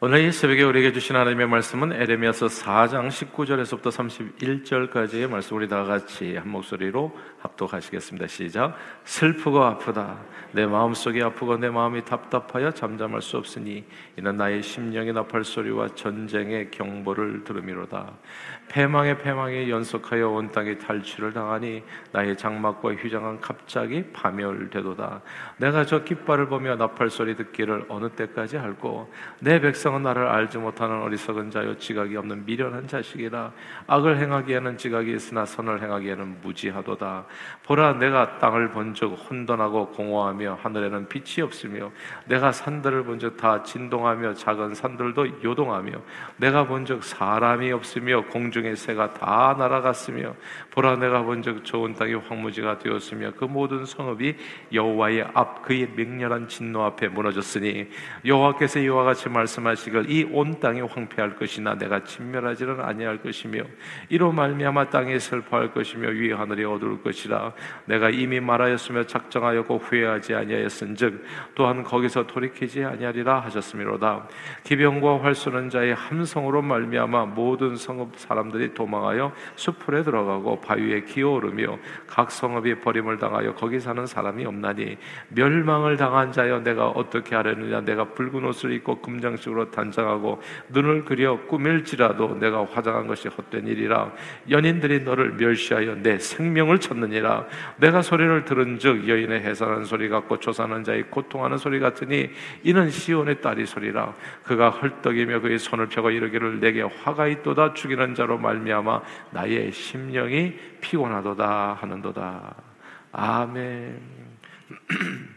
오늘 이 새벽에 우리에게 주신 하나님의 말씀은 에레미야서 4장 19절에서부터 31절까지의 말씀 우리 다 같이 한 목소리로 합독하시겠습니다. 시작. 슬프고 아프다. 내 마음속이 아프고 내 마음이 답답하여 잠잠할 수 없으니 이는 나의 심령의 나팔 소리와 전쟁의 경보를 들음이로다. 패망의 패망이 연속하여 온 땅에 탈취를 당하니 나의 장막과 휘장은 갑자기 파멸되도다. 내가 저 깃발을 보며 나팔 소리 듣기를 어느 때까지 할고 내 백성 은 나를 알지 못하는 어리석은 자요 지각이 없는 미련한 자식이라 악을 행하기에는 지각이 있으나 선을 행하기에는 무지하도다. 보라 내가 땅을 본즉 혼돈하고 공허하며 하늘에는 빛이 없으며 내가 산들을 본즉 다 진동하며 작은 산들도 요동하며 내가 본즉 사람이 없으며 공중의 새가 다 날아갔으며 보라 내가 본즉 좋은 땅이 황무지가 되었으며 그 모든 성읍이 여호와의 앞 그의 맹렬한 진노 앞에 무너졌으니 여호와께서 이와 같이 말씀하 시길 이온 땅이 황폐할 것이나 내가 진멸하지는 아니할 것이며 이로 말미암아 땅이 슬퍼할 것이며 위 하늘이 어두울 것이라. 내가 이미 말하였으며 작정하였고 후회하지 아니하였은즉 또한 거기서 돌이키지 아니하리라 하셨음이로다. 기병과 활 쏘는 자의 함성으로 말미암아 모든 성읍 사람들이 도망하여 수풀에 들어가고 바위에 기어오르며 각 성읍이 버림을 당하여 거기 사는 사람이 없나니 멸망을 당한 자여 내가 어떻게 하려느냐? 내가 붉은 옷을 입고 금장식으로 단장하고 눈을 그려 꾸밀지라도 내가 화장한 것이 헛된 일이라. 연인들이 너를 멸시하여 내 생명을 찾느니라. 내가 소리를 들은즉 여인의 해산하는 소리 같고 조사하는 자의 고통하는 소리 같으니 이는 시온의 딸이 소리라. 그가 헐떡이며 그의 손을 펴고 이르기를 내게 화가 있도다. 죽이는 자로 말미암아 나의 심령이 피곤하도다 하는도다. 아멘.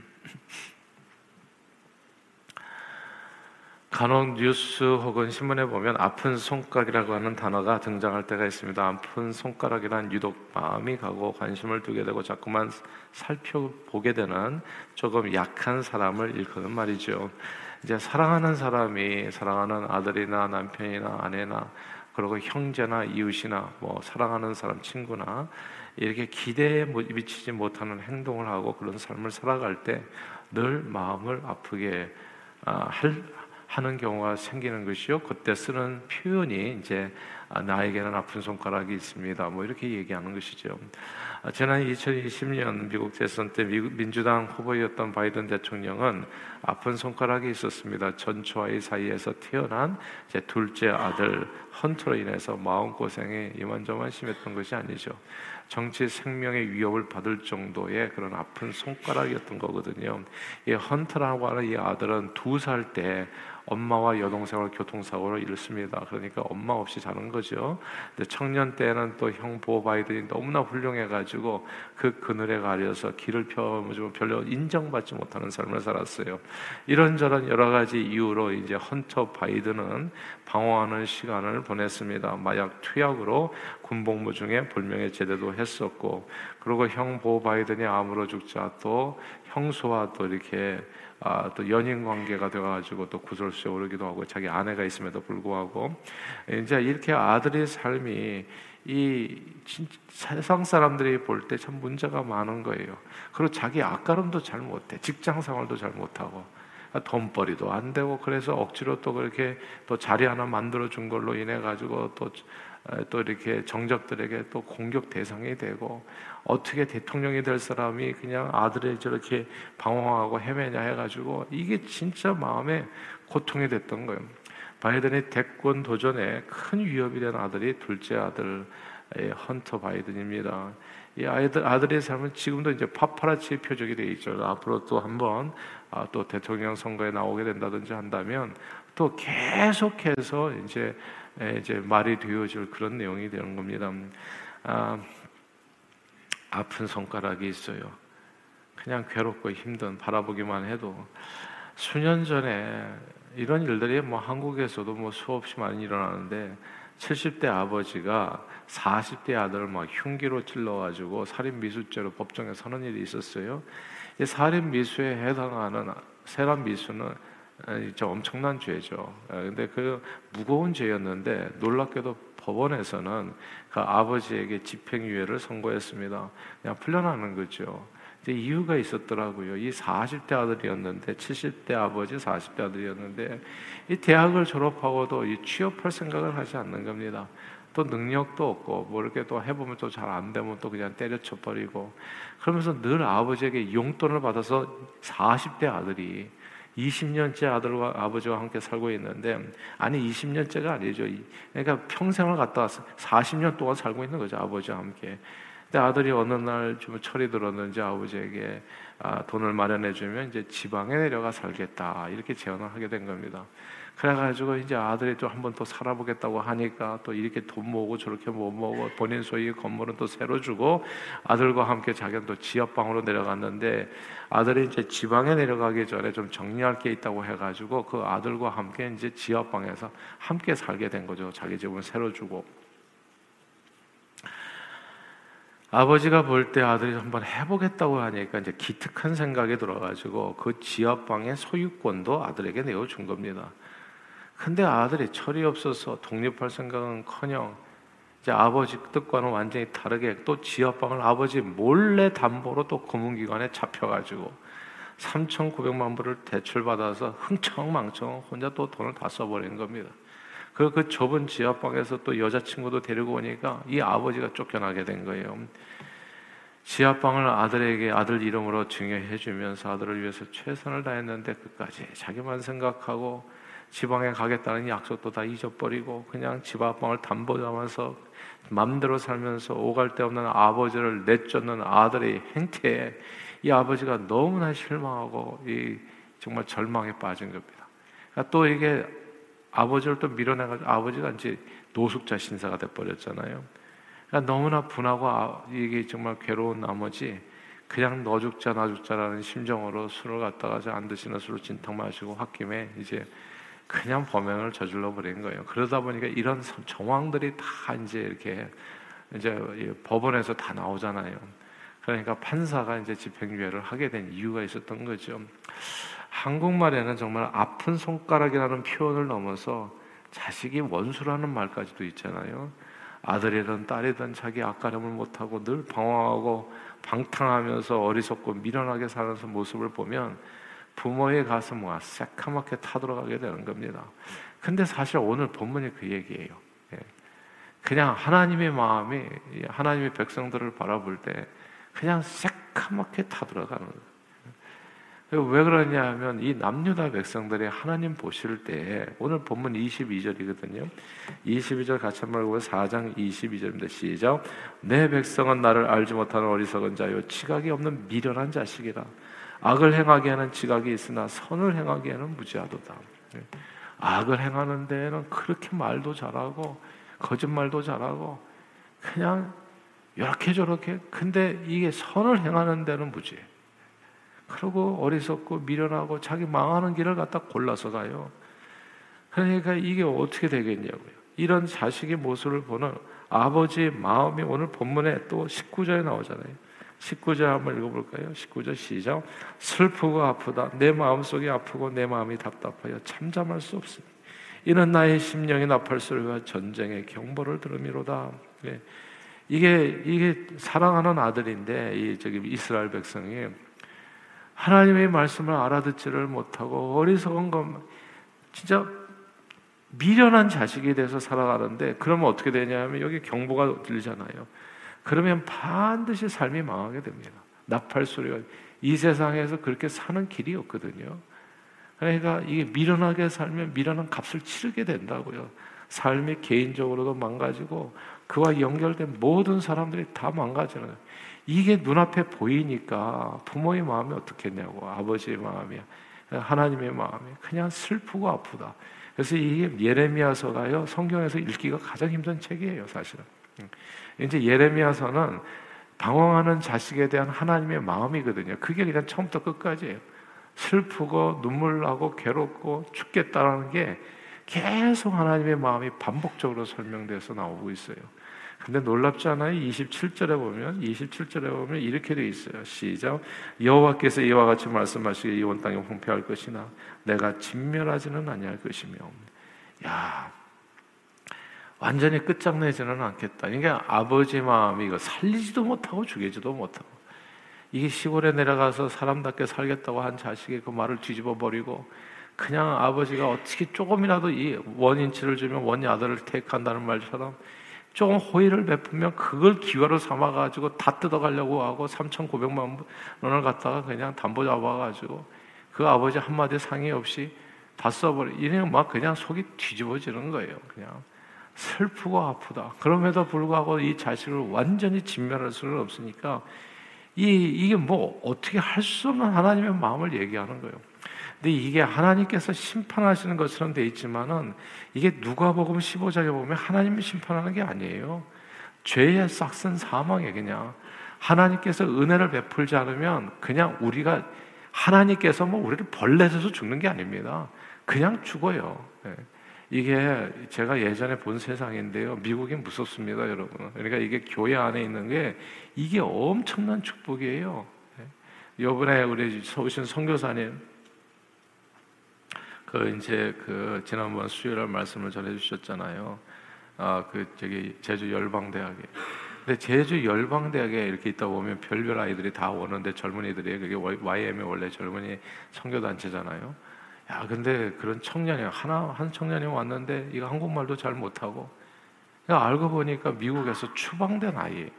간혹 뉴스 혹은 신문에 보면 아픈 손가락이라고 하는 단어가 등장할 때가 있습니다. 아픈 손가락이란 유독 마음이 가고 관심을 두게 되고 자꾸만 살펴보게 되는 조금 약한 사람을 일컫는 말이죠. 이제 사랑하는 사람이 사랑하는 아들이나 남편이나 아내나 그리고 형제나 이웃이나 뭐 사랑하는 사람 친구나 이렇게 기대에 미치지 못하는 행동을 하고 그런 삶을 살아갈 때 늘 마음을 아프게 아, 할 하는 경우가 생기는 것이요. 그때 쓰는 표현이 이제 아, 나에게는 아픈 손가락이 있습니다. 뭐 이렇게 얘기하는 것이죠. 아, 지난 2020년 미국 대선 때 미국 민주당 후보였던 바이든 대통령은 아픈 손가락이 있었습니다. 전초아의 사이에서 태어난 제 둘째 아들 헌터로 인해서 마음 고생이 이만저만 심했던 것이 아니죠. 정치 생명의 위협을 받을 정도의 그런 아픈 손가락이었던 거거든요. 이 헌터라고 하는 이 아들은 두 살 때 엄마와 여동생을 교통사고로 잃습니다. 그러니까 엄마 없이 자는 거죠. 근데 청년 때는 또 형 보호 바이든이 너무나 훌륭해가지고 그 그늘에 가려서 길을 펴주고 별로 인정받지 못하는 삶을 살았어요. 이런저런 여러 가지 이유로 이제 헌터 바이든은 방황하는 시간을 보냈습니다. 마약 투약으로 군복무 중에 불명예 제대도 했었고, 그리고 형 보 바이든이 암으로 죽자 또 형수와 또 이렇게 아, 또 연인 관계가 돼가지고 또 구설수에 오르기도 하고 자기 아내가 있음에도 불구하고 이제 이렇게 아들의 삶이 이 세상 사람들이 볼 때 참 문제가 많은 거예요. 그리고 자기 앞가름도 잘 못해, 직장 생활도 잘 못하고 돈벌이도 안 되고 그래서 억지로 또 그렇게 또 자리 하나 만들어 준 걸로 인해 가지고 또또 이렇게 정적들에게 또 공격 대상이 되고 어떻게 대통령이 될 사람이 그냥 아들이 저렇게 방황하고 헤매냐 해가지고 이게 진짜 마음에 고통이 됐던 거예요. 바이든의 대권 도전에 큰 위협이 된 아들이 둘째 아들 헌터 바이든입니다. 이 아이들 아들의 삶은 지금도 이제 파파라치 표적이 되어 있죠. 앞으로 또 한번 아, 또 대통령 선거에 나오게 된다든지 한다면 또 계속해서 이제 이제 말이 되어질 그런 내용이 되는 겁니다. 아, 아픈 손가락이 있어요. 그냥 괴롭고 힘든 바라보기만 해도 수년 전에 이런 일들이 뭐 한국에서도 뭐 수없이 많이 일어나는데 70대 아버지가 40대 아들을 막 흉기로 찔러가지고 살인 미수죄로 법정에 서는 일이 있었어요. 이 살인 미수에 해당하는 세란 미수는 저 엄청난 죄죠. 근데 그 무거운 죄였는데 놀랍게도 법원에서는 그 아버지에게 집행유예를 선고했습니다. 그냥 풀려나는 거죠. 이유가 있었더라고요. 이 40대 아들이었는데 70대 아버지 40대 아들이었는데 이 대학을 졸업하고도 이 취업할 생각을 하지 않는 겁니다. 또 능력도 없고 뭐 이렇게 또 해보면 또 잘 안 되면 또 그냥 때려쳐 버리고 그러면서 늘 아버지에게 용돈을 받아서 40대 아들이 20년째 아들과 아버지와 함께 살고 있는데 아니 20년째가 아니죠. 그러니까 평생을 갖다 와서 40년 동안 살고 있는 거죠 아버지와 함께. 근데 아들이 어느 날 좀 철이 들었는지 아버지에게 아, 돈을 마련해 주면 이제 지방에 내려가 살겠다 이렇게 제안을 하게 된 겁니다. 그래가지고 이제 아들이 또 한 번 더 살아보겠다고 하니까 또 이렇게 돈 모으고 저렇게 못 모으고 본인 소유의 건물은 또 새로 주고 아들과 함께 자기는 또 지하방으로 내려갔는데 아들이 이제 지방에 내려가기 전에 좀 정리할 게 있다고 해가지고 그 아들과 함께 이제 지하방에서 함께 살게 된 거죠. 자기 집은 새로 주고. 아버지가 볼 때 아들이 한번 해보겠다고 하니까 이제 기특한 생각이 들어가지고 그 지하방의 소유권도 아들에게 내어준 겁니다. 근데 아들이 철이 없어서 독립할 생각은커녕 이제 아버지 뜻과는 완전히 다르게 또 지하방을 아버지 몰래 담보로 또 금융기관에 잡혀가지고 3,900만 불을 대출받아서 흥청망청 혼자 또 돈을 다 써버린 겁니다. 그, 그 좁은 지하방에서 또 여자친구도 데리고 오니까 이 아버지가 쫓겨나게 된 거예요. 지하방을 아들에게 아들 이름으로 증여해 주면서 아들을 위해서 최선을 다했는데 끝까지 자기만 생각하고 지방에 가겠다는 약속도 다 잊어버리고 그냥 집 앞방을 담보 잡아서 맘대로 살면서 오갈 데 없는 아버지를 내쫓는 아들의 행태에 이 아버지가 너무나 실망하고 이 정말 절망에 빠진 겁니다. 그러니까 또 이게 아버지를 또 밀어내가지고 아버지가 이제 노숙자 신사가 돼 버렸잖아요. 그러니까 너무나 분하고 아, 이게 정말 괴로운 나머지 그냥 너 죽자 나 죽자라는 심정으로 술을 갖다가 안 드시는 술을 진탕 마시고 홧김에 이제 그냥 범행을 저질러 버린 거예요. 그러다 보니까 이런 정황들이 다 이제 이렇게 이제 법원에서 다 나오잖아요. 그러니까 판사가 이제 집행유예를 하게 된 이유가 있었던 거죠. 한국말에는 정말 아픈 손가락이라는 표현을 넘어서 자식이 원수라는 말까지도 있잖아요. 아들이든 딸이든 자기 앞가림을 못하고 늘 방황하고 방탕하면서 어리석고 미련하게 사는 모습을 보면 부모의 가슴과 새카맣게 타들어가게 되는 겁니다. 근데 사실 오늘 본문이 그 얘기예요. 예. 그냥 하나님의 마음이 하나님의 백성들을 바라볼 때 그냥 새카맣게 타들어가는 거예요. 왜 그러냐면 이 남유다 백성들이 하나님 보실 때 오늘 본문 22절이거든요. 22절 같이 한번 읽고 4장 22절입니다. 시작. 내 백성은 나를 알지 못하는 어리석은 자요 지각이 없는 미련한 자식이라. 악을 행하기에는 지각이 있으나 선을 행하기에는 무지하도다. 네. 악을 행하는 데에는 그렇게 말도 잘하고 거짓말도 잘하고 그냥 이렇게 저렇게 근데 이게 선을 행하는 데는 무지해. 그리고 어리석고 미련하고 자기 망하는 길을 갖다 골라서 가요. 그러니까 이게 어떻게 되겠냐고요. 이런 자식의 모습을 보는 아버지의 마음이 오늘 본문에 또 19절에 나오잖아요. 19절 한번 읽어볼까요? 19절 시작. 슬프고 아프다. 내 마음속이 아프고 내 마음이 답답하여 참잠할 수 없으니 이는 나의 심령이 나팔 소리와 전쟁의 경보를 들음이로다. 네. 이게 이게 사랑하는 아들인데 이 저기 이스라엘 백성이 하나님의 말씀을 알아듣지를 못하고 어리석은 것 진짜 미련한 자식이 돼서 살아가는데 그러면 어떻게 되냐면 여기 경보가 들리잖아요. 그러면 반드시 삶이 망하게 됩니다. 나팔 소리가 이 세상에서 그렇게 사는 길이 없거든요. 그러니까 이게 미련하게 살면 미련한 값을 치르게 된다고요. 삶이 개인적으로도 망가지고 그와 연결된 모든 사람들이 다 망가지는 이게 눈앞에 보이니까 부모의 마음이 어떻겠냐고 아버지의 마음이 하나님의 마음이 그냥 슬프고 아프다. 그래서 이게 예레미야서가요 성경에서 읽기가 가장 힘든 책이에요 사실은. 이제 예레미야서는 방황하는 자식에 대한 하나님의 마음이거든요. 그게 그냥 처음부터 끝까지예요. 슬프고 눈물 나고 괴롭고 죽겠다라는 게 계속 하나님의 마음이 반복적으로 설명돼서 나오고 있어요. 근데 놀랍지 않아요? 27절에 보면 27절에 보면 이렇게 돼 있어요. 시작. 여호와께서 이와 같이 말씀하시기에 이온 땅에 홍폐할 것이나 내가 진멸하지는 아니할 것이며. 야, 완전히 끝장내지는 않겠다. 그러니까 아버지 마음이 이거 살리지도 못하고 죽이지도 못하고 이게 시골에 내려가서 사람답게 살겠다고 한 자식이 그 말을 뒤집어 버리고 그냥 아버지가 어떻게 조금이라도 이 원인치를 주면 원이 아들을 택한다는 말처럼 조금 호의를 베푸면 그걸 기회로 삼아 가지고 다 뜯어 가려고 하고 3,900만 원을 갖다가 그냥 담보 잡아 가지고 그 아버지 한마디 상의 없이 다 써버려. 이래는 막 그냥 속이 뒤집어지는 거예요. 그냥 슬프고 아프다. 그럼에도 불구하고 이 자식을 완전히 진멸할 수는 없으니까 이 이게 뭐 어떻게 할 수 없는 하나님의 마음을 얘기하는 거예요. 근데 이게 하나님께서 심판하시는 것처럼 돼 있지만은 이게 누가복음 15장에 보면 하나님이 심판하는 게 아니에요. 죄의 싹슨 사망에 그냥 하나님께서 은혜를 베풀지 않으면 그냥 우리가 하나님께서 뭐 우리를 벌레에서 죽는 게 아닙니다. 그냥 죽어요. 네. 이게 제가 예전에 본 세상인데요. 미국이 무섭습니다, 여러분. 그러니까 이게 교회 안에 있는 게 이게 엄청난 축복이에요. 이번에 우리 오신 선교사님 그 이제 그 지난번 수요일 말씀을 전해 주셨잖아요. 아, 그 저기 제주 열방대학에. 근데 제주 열방대학에 이렇게 있다 보면 별별 아이들이 다 오는데 젊은이들이 그게 YM이 원래 젊은이 청교 단체잖아요. 야, 근데 그런 청년이 하나 한 청년이 왔는데 이거 한국말도 잘 못하고 그러니까 알고 보니까 미국에서 추방된 아이예요.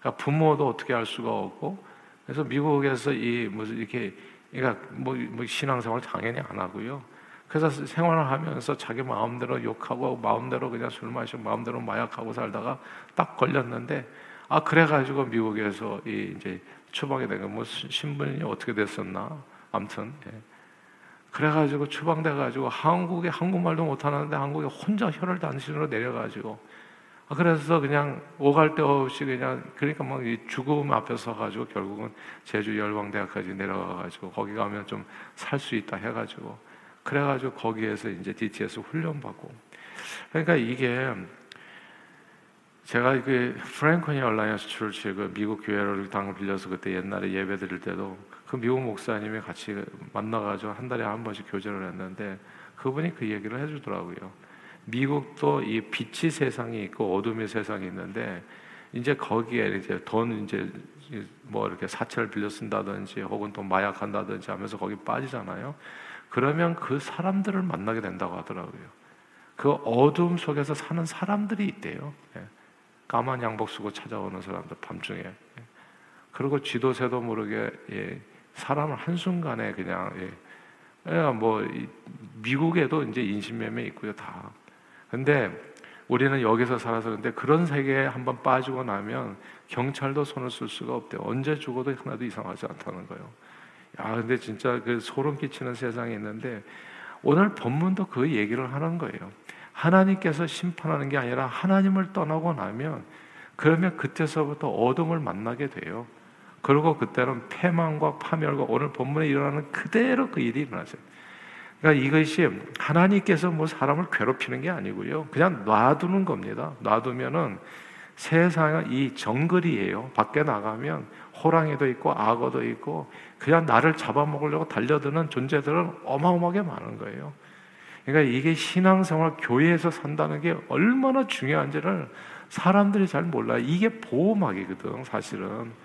그러니까 부모도 어떻게 할 수가 없고 그래서 미국에서 이 무슨 이렇게 그러니까 뭐, 뭐 신앙생활 당연히 안 하고요. 그래서 생활을 하면서 자기 마음대로 욕하고 마음대로 그냥 술 마시고 마음대로 마약하고 살다가 딱 걸렸는데 아 그래가지고 미국에서 이 이제 추방이 된거뭐 신분이 어떻게 됐었나 아무튼 예. 그래가지고 추방돼가지고 한국에 한국말도 못하는데 한국에 혼자 혈을 단신으로 내려가지고. 아, 그래서 그냥 오갈 데 없이 그냥 그러니까 막 죽음 앞에 서가지고 결국은 제주 열방대학까지 내려가가지고 거기 가면 좀 살 수 있다 해가지고 그래가지고 거기에서 이제 DTS 훈련 받고. 그러니까 이게 제가 그 프랭코니 Alliance Church 그 미국 교회를 당을 빌려서 그때 옛날에 예배 드릴 때도 그 미국 목사님이 같이 만나가지고 한 달에 한 번씩 교제를 했는데 그분이 그 얘기를 해주더라고요. 미국도 이 빛이 세상이 있고 어둠의 세상이 있는데 이제 거기에 이제 돈 이제 뭐 이렇게 사채를 빌려 쓴다든지 혹은 또 마약한다든지 하면서 거기 빠지잖아요. 그러면 그 사람들을 만나게 된다고 하더라고요. 그 어둠 속에서 사는 사람들이 있대요. 예. 까만 양복 쓰고 찾아오는 사람들 밤중에. 예. 그리고 쥐도 새도 모르게 예. 사람을 한 순간에 그냥 예. 뭐 미국에도 이제 인신매매 있고요 다. 근데 우리는 여기서 살아서 근데 그런 세계에 한번 빠지고 나면 경찰도 손을 쓸 수가 없대요. 언제 죽어도 하나도 이상하지 않다는 거예요. 야, 근데 진짜 그 소름 끼치는 세상이 있는데 오늘 본문도 그 얘기를 하는 거예요. 하나님께서 심판하는 게 아니라 하나님을 떠나고 나면 그러면 그때서부터 어둠을 만나게 돼요. 그리고 그때는 패망과 파멸과 오늘 본문에 일어나는 그대로 그 일이 일어나죠. 그러니까 이것이 하나님께서 뭐 사람을 괴롭히는 게 아니고요. 그냥 놔두는 겁니다. 놔두면은 세상은 이 정글이에요. 밖에 나가면 호랑이도 있고 악어도 있고 그냥 나를 잡아먹으려고 달려드는 존재들은 어마어마하게 많은 거예요. 그러니까 이게 신앙생활 교회에서 산다는 게 얼마나 중요한지를 사람들이 잘 몰라요. 이게 보호막이거든, 사실은.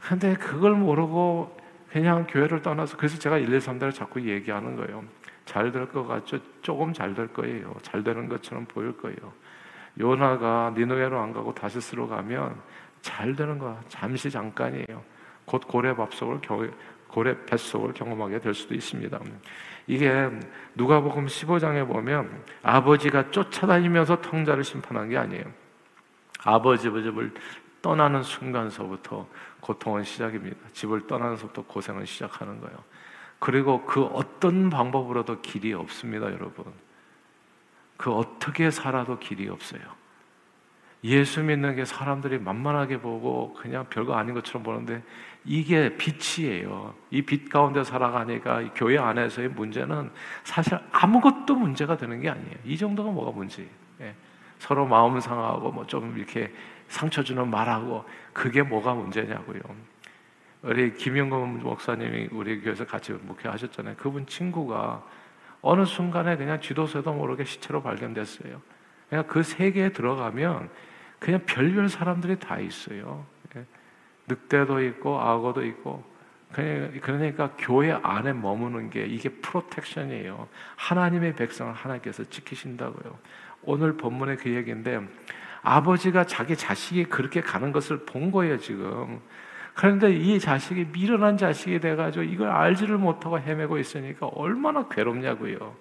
근데 그걸 모르고 그냥 교회를 떠나서 그래서 제가 1, 2, 3대를 자꾸 얘기하는 거예요. 잘 될 것 같죠? 조금 잘 될 거예요. 잘 되는 것처럼 보일 거예요. 요나가 니누에로 안 가고 다시스로 가면 잘 되는 거 잠시 잠깐이에요. 곧 고래 밥속을 고래 뱃속을 경험하게 될 수도 있습니다. 이게 누가복음 15장에 보면 아버지가 쫓아다니면서 통자를 심판한 게 아니에요. 아버지 집을 떠나는 순간서부터 고통은 시작입니다. 집을 떠나는 서부터 고생은 시작하는 거예요. 그리고 그 어떤 방법으로도 길이 없습니다, 여러분. 그 어떻게 살아도 길이 없어요. 예수 믿는 게 사람들이 만만하게 보고 그냥 별거 아닌 것처럼 보는데 이게 빛이에요. 이 빛 가운데 살아가니까 교회 안에서의 문제는 사실 아무것도 문제가 되는 게 아니에요. 이 정도가 뭐가 문제? 예. 서로 마음 상하고 뭐 좀 이렇게 상처 주는 말하고 그게 뭐가 문제냐고요. 우리 김영건 목사님이 우리 교회에서 같이 목회하셨잖아요. 그분 친구가 어느 순간에 그냥 쥐도새도 모르게 시체로 발견됐어요. 그냥 그 세계에 들어가면 그냥 별별 사람들이 다 있어요. 예. 늑대도 있고 악어도 있고 그러니까 교회 안에 머무는 게 이게 프로텍션이에요. 하나님의 백성을 하나님께서 지키신다고요. 오늘 본문의 그 얘기인데 아버지가 자기 자식이 그렇게 가는 것을 본 거예요, 지금. 그런데 이 자식이 미련한 자식이 돼가지고 이걸 알지를 못하고 헤매고 있으니까 얼마나 괴롭냐고요.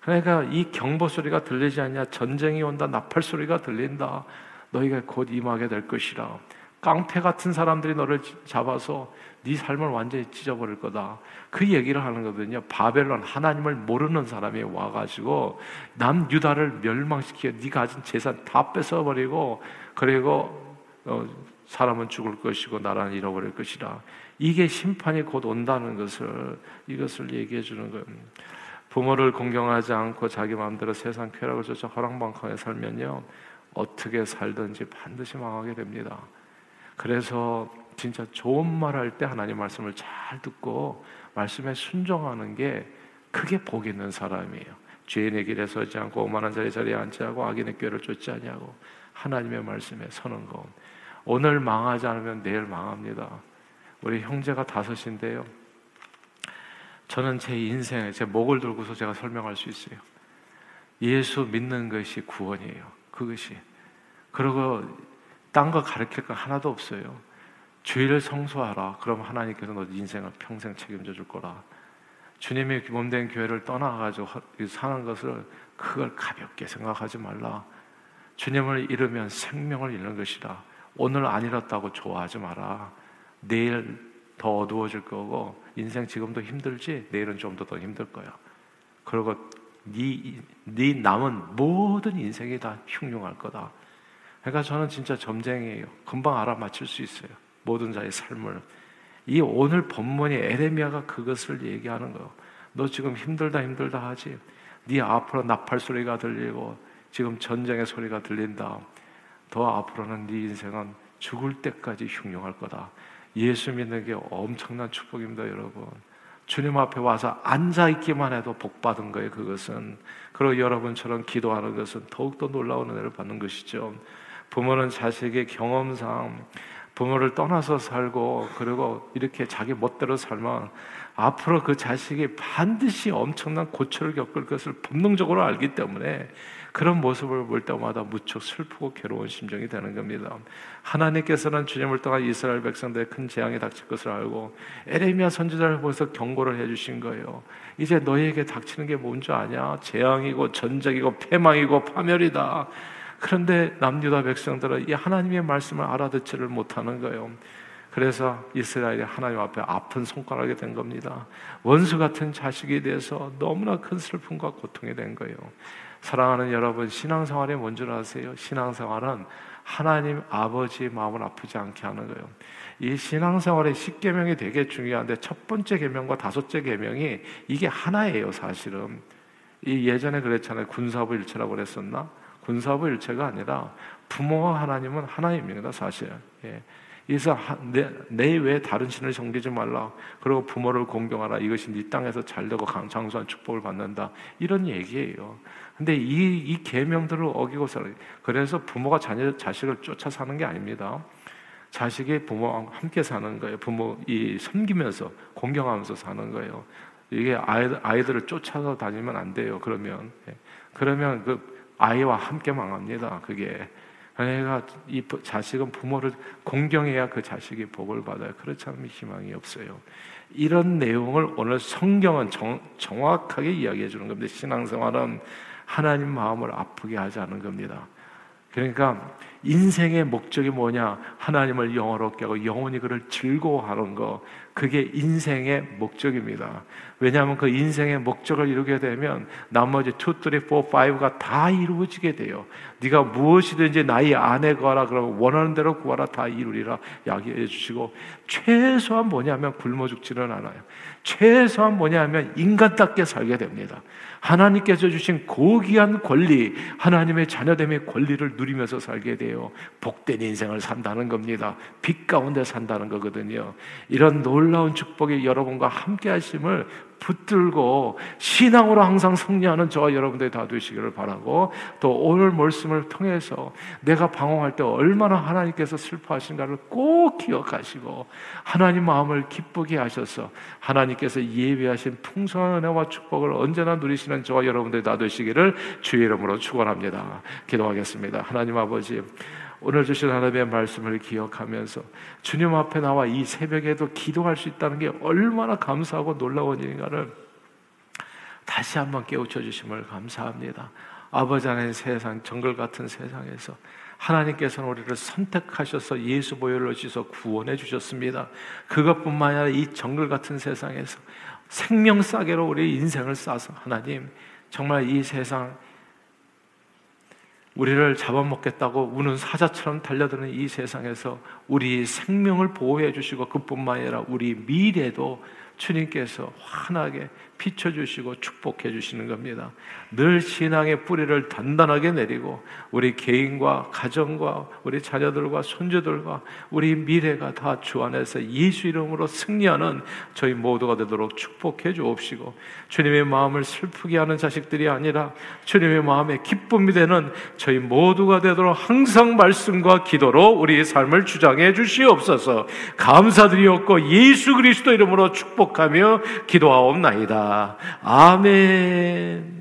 그러니까 이 경보 소리가 들리지 않냐? 전쟁이 온다, 나팔 소리가 들린다. 너희가 곧 임하게 될 것이라. 깡패 같은 사람들이 너를 잡아서 네 삶을 완전히 찢어버릴 거다. 그 얘기를 하는 거거든요. 바벨론 하나님을 모르는 사람이 와가지고 남 유다를 멸망시켜 네 가진 재산 다 뺏어버리고 그리고 어, 사람은 죽을 것이고 나라는 잃어버릴 것이라. 이게 심판이 곧 온다는 것을 이것을 얘기해 주는 거예요. 부모를 공경하지 않고 자기 마음대로 세상 쾌락을 쫓아 허랑방탕에 살면요 어떻게 살든지 반드시 망하게 됩니다. 그래서 진짜 좋은 말 할 때 하나님 말씀을 잘 듣고 말씀에 순종하는 게 크게 복 있는 사람이에요. 죄인의 길에 서지 않고 오만한 자리 자리에 앉지 않고 악인의 꾀를 쫓지 아니하고 하나님의 말씀에 서는 것. 오늘 망하지 않으면 내일 망합니다. 우리 형제가 다섯인데요. 저는 제 인생에 제 목을 들고서 제가 설명할 수 있어요. 예수 믿는 것이 구원이에요. 그것이. 그리고 딴 거 가르칠 거 하나도 없어요. 죄를 성소하라. 그럼 하나님께서 너 인생을 평생 책임져 줄 거라. 주님의 몸된 교회를 떠나가지고 사는 것을 그걸 가볍게 생각하지 말라. 주님을 잃으면 생명을 잃는 것이다. 오늘 안 잃었다고 좋아하지 마라. 내일 더 어두워질 거고 인생 지금도 힘들지 내일은 좀 더 더 힘들 거야. 그리고 네, 네 남은 모든 인생이 다 흉흉할 거다. 그러니까 저는 진짜 점쟁이에요. 금방 알아맞힐 수 있어요. 모든 자의 삶을 이 오늘 본문이 에레미야가 그것을 얘기하는 거예요. 너 지금 힘들다 힘들다 하지. 네 앞으로 나팔 소리가 들리고 지금 전쟁의 소리가 들린다. 더 앞으로는 네 인생은 죽을 때까지 흉흉할 거다. 예수 믿는 게 엄청난 축복입니다, 여러분. 주님 앞에 와서 앉아 있기만 해도 복 받은 거예요, 그것은. 그리고 여러분처럼 기도하는 것은 더욱더 놀라운 은혜를 받는 것이죠. 부모는 자식의 경험상 부모를 떠나서 살고 그리고 이렇게 자기 멋대로 살면 앞으로 그 자식이 반드시 엄청난 고초를 겪을 것을 본능적으로 알기 때문에 그런 모습을 볼 때마다 무척 슬프고 괴로운 심정이 되는 겁니다. 하나님께서는 주님을 떠난 이스라엘 백성들의 큰 재앙이 닥칠 것을 알고 에레미야 선지자를 보면서 경고를 해주신 거예요. 이제 너희에게 닥치는 게 뭔지 아냐? 재앙이고 전쟁이고 패망이고 파멸이다. 그런데 남유다 백성들은 이 하나님의 말씀을 알아듣지를 못하는 거예요. 그래서 이스라엘이 하나님 앞에 아픈 손가락이 된 겁니다. 원수 같은 자식이 돼서 너무나 큰 슬픔과 고통이 된 거예요. 사랑하는 여러분, 신앙생활이 뭔 줄 아세요? 신앙생활은 하나님 아버지 마음을 아프지 않게 하는 거예요. 이 신앙생활의 십계명이 되게 중요한데 첫 번째 계명과 다섯째 계명이 이게 하나예요, 사실은. 이 예전에 그랬잖아요. 군사부 일체라고 그랬었나? 군사부 일체가 아니라 부모와 하나님은 하나입니다, 사실. 예. 그래서 내, 내 다른 신을 섬기지 말라. 그리고 부모를 공경하라. 이것이 네 땅에서 잘되고 장수한 축복을 받는다. 이런 얘기예요. 근데 이, 이 계명들을 어기고 살아. 그래서 부모가 자녀, 자식을 쫓아 사는 게 아닙니다. 자식이 부모와 함께 사는 거예요. 부모 이 섬기면서 공경하면서 사는 거예요. 이게 아이들, 아이들을 쫓아서 다니면 안 돼요. 그러면 예. 그러면 그 아이와 함께 망합니다. 그게 그러니까 이 자식은 부모를 공경해야 그 자식이 복을 받아요. 그렇지 않으면 희망이 없어요. 이런 내용을 오늘 성경은 정, 정확하게 이야기해 주는 겁니다. 신앙생활은 하나님 마음을 아프게 하지 않은 겁니다. 그러니까 인생의 목적이 뭐냐? 하나님을 영원롭게 하고 영원히 그를 즐거워하는 거. 그게 인생의 목적입니다. 왜냐하면 그 인생의 목적을 이루게 되면 나머지 2, 3, 4, 5가 다 이루어지게 돼요. 네가 무엇이든지 나의 안에 구하라 그러면 원하는 대로 구하라 다 이루리라 이야기해 주시고 최소한 뭐냐면 굶어 죽지는 않아요. 최소한 뭐냐면 인간답게 살게 됩니다. 하나님께서 주신 고귀한 권리, 하나님의 자녀됨의 권리를 누리면서 살게 돼요. 복된 인생을 산다는 겁니다. 빛 가운데 산다는 거거든요. 이런 놀 라운 축복이 여러분과 함께 하심을 붙들고 신앙으로 항상 승리하는 저와 여러분들이 다 되시기를 바라고 또 오늘 말씀을 통해서 내가 방황할 때 얼마나 하나님께서 슬퍼하신가를 꼭 기억하시고 하나님 마음을 기쁘게 하셔서 하나님께서 예비하신 풍성한 은혜와 축복을 언제나 누리시는 저와 여러분들이 다 되시기를 주의 이름으로 축원합니다. 기도하겠습니다. 하나님 아버지 오늘 주신 하나님의 말씀을 기억하면서 주님 앞에 나와 이 새벽에도 기도할 수 있다는 게 얼마나 감사하고 놀라운 일인가를 다시 한번 깨우쳐 주심을 감사합니다. 아버지 하나님 세상 정글 같은 세상에서 하나님께서는 우리를 선택하셔서 예수 보혈을 주셔서 구원해 주셨습니다. 그것뿐만 아니라 이 정글 같은 세상에서 생명 싸게로 우리 인생을 싸서 하나님 정말 이 세상 우리를 잡아먹겠다고 우는 사자처럼 달려드는 이 세상에서 우리 생명을 보호해 주시고 그뿐만 아니라 우리 미래도 주님께서 환하게 비춰주시고 축복해 주시는 겁니다. 늘 신앙의 뿌리를 단단하게 내리고 우리 개인과 가정과 우리 자녀들과 손주들과 우리 미래가 다 주 안에서 예수 이름으로 승리하는 저희 모두가 되도록 축복해 주옵시고 주님의 마음을 슬프게 하는 자식들이 아니라 주님의 마음에 기쁨이 되는 저희 모두가 되도록 항상 말씀과 기도로 우리의 삶을 주장해 주시옵소서 감사드리옵고 예수 그리스도 이름으로 축복하며 기도하옵나이다. 아멘.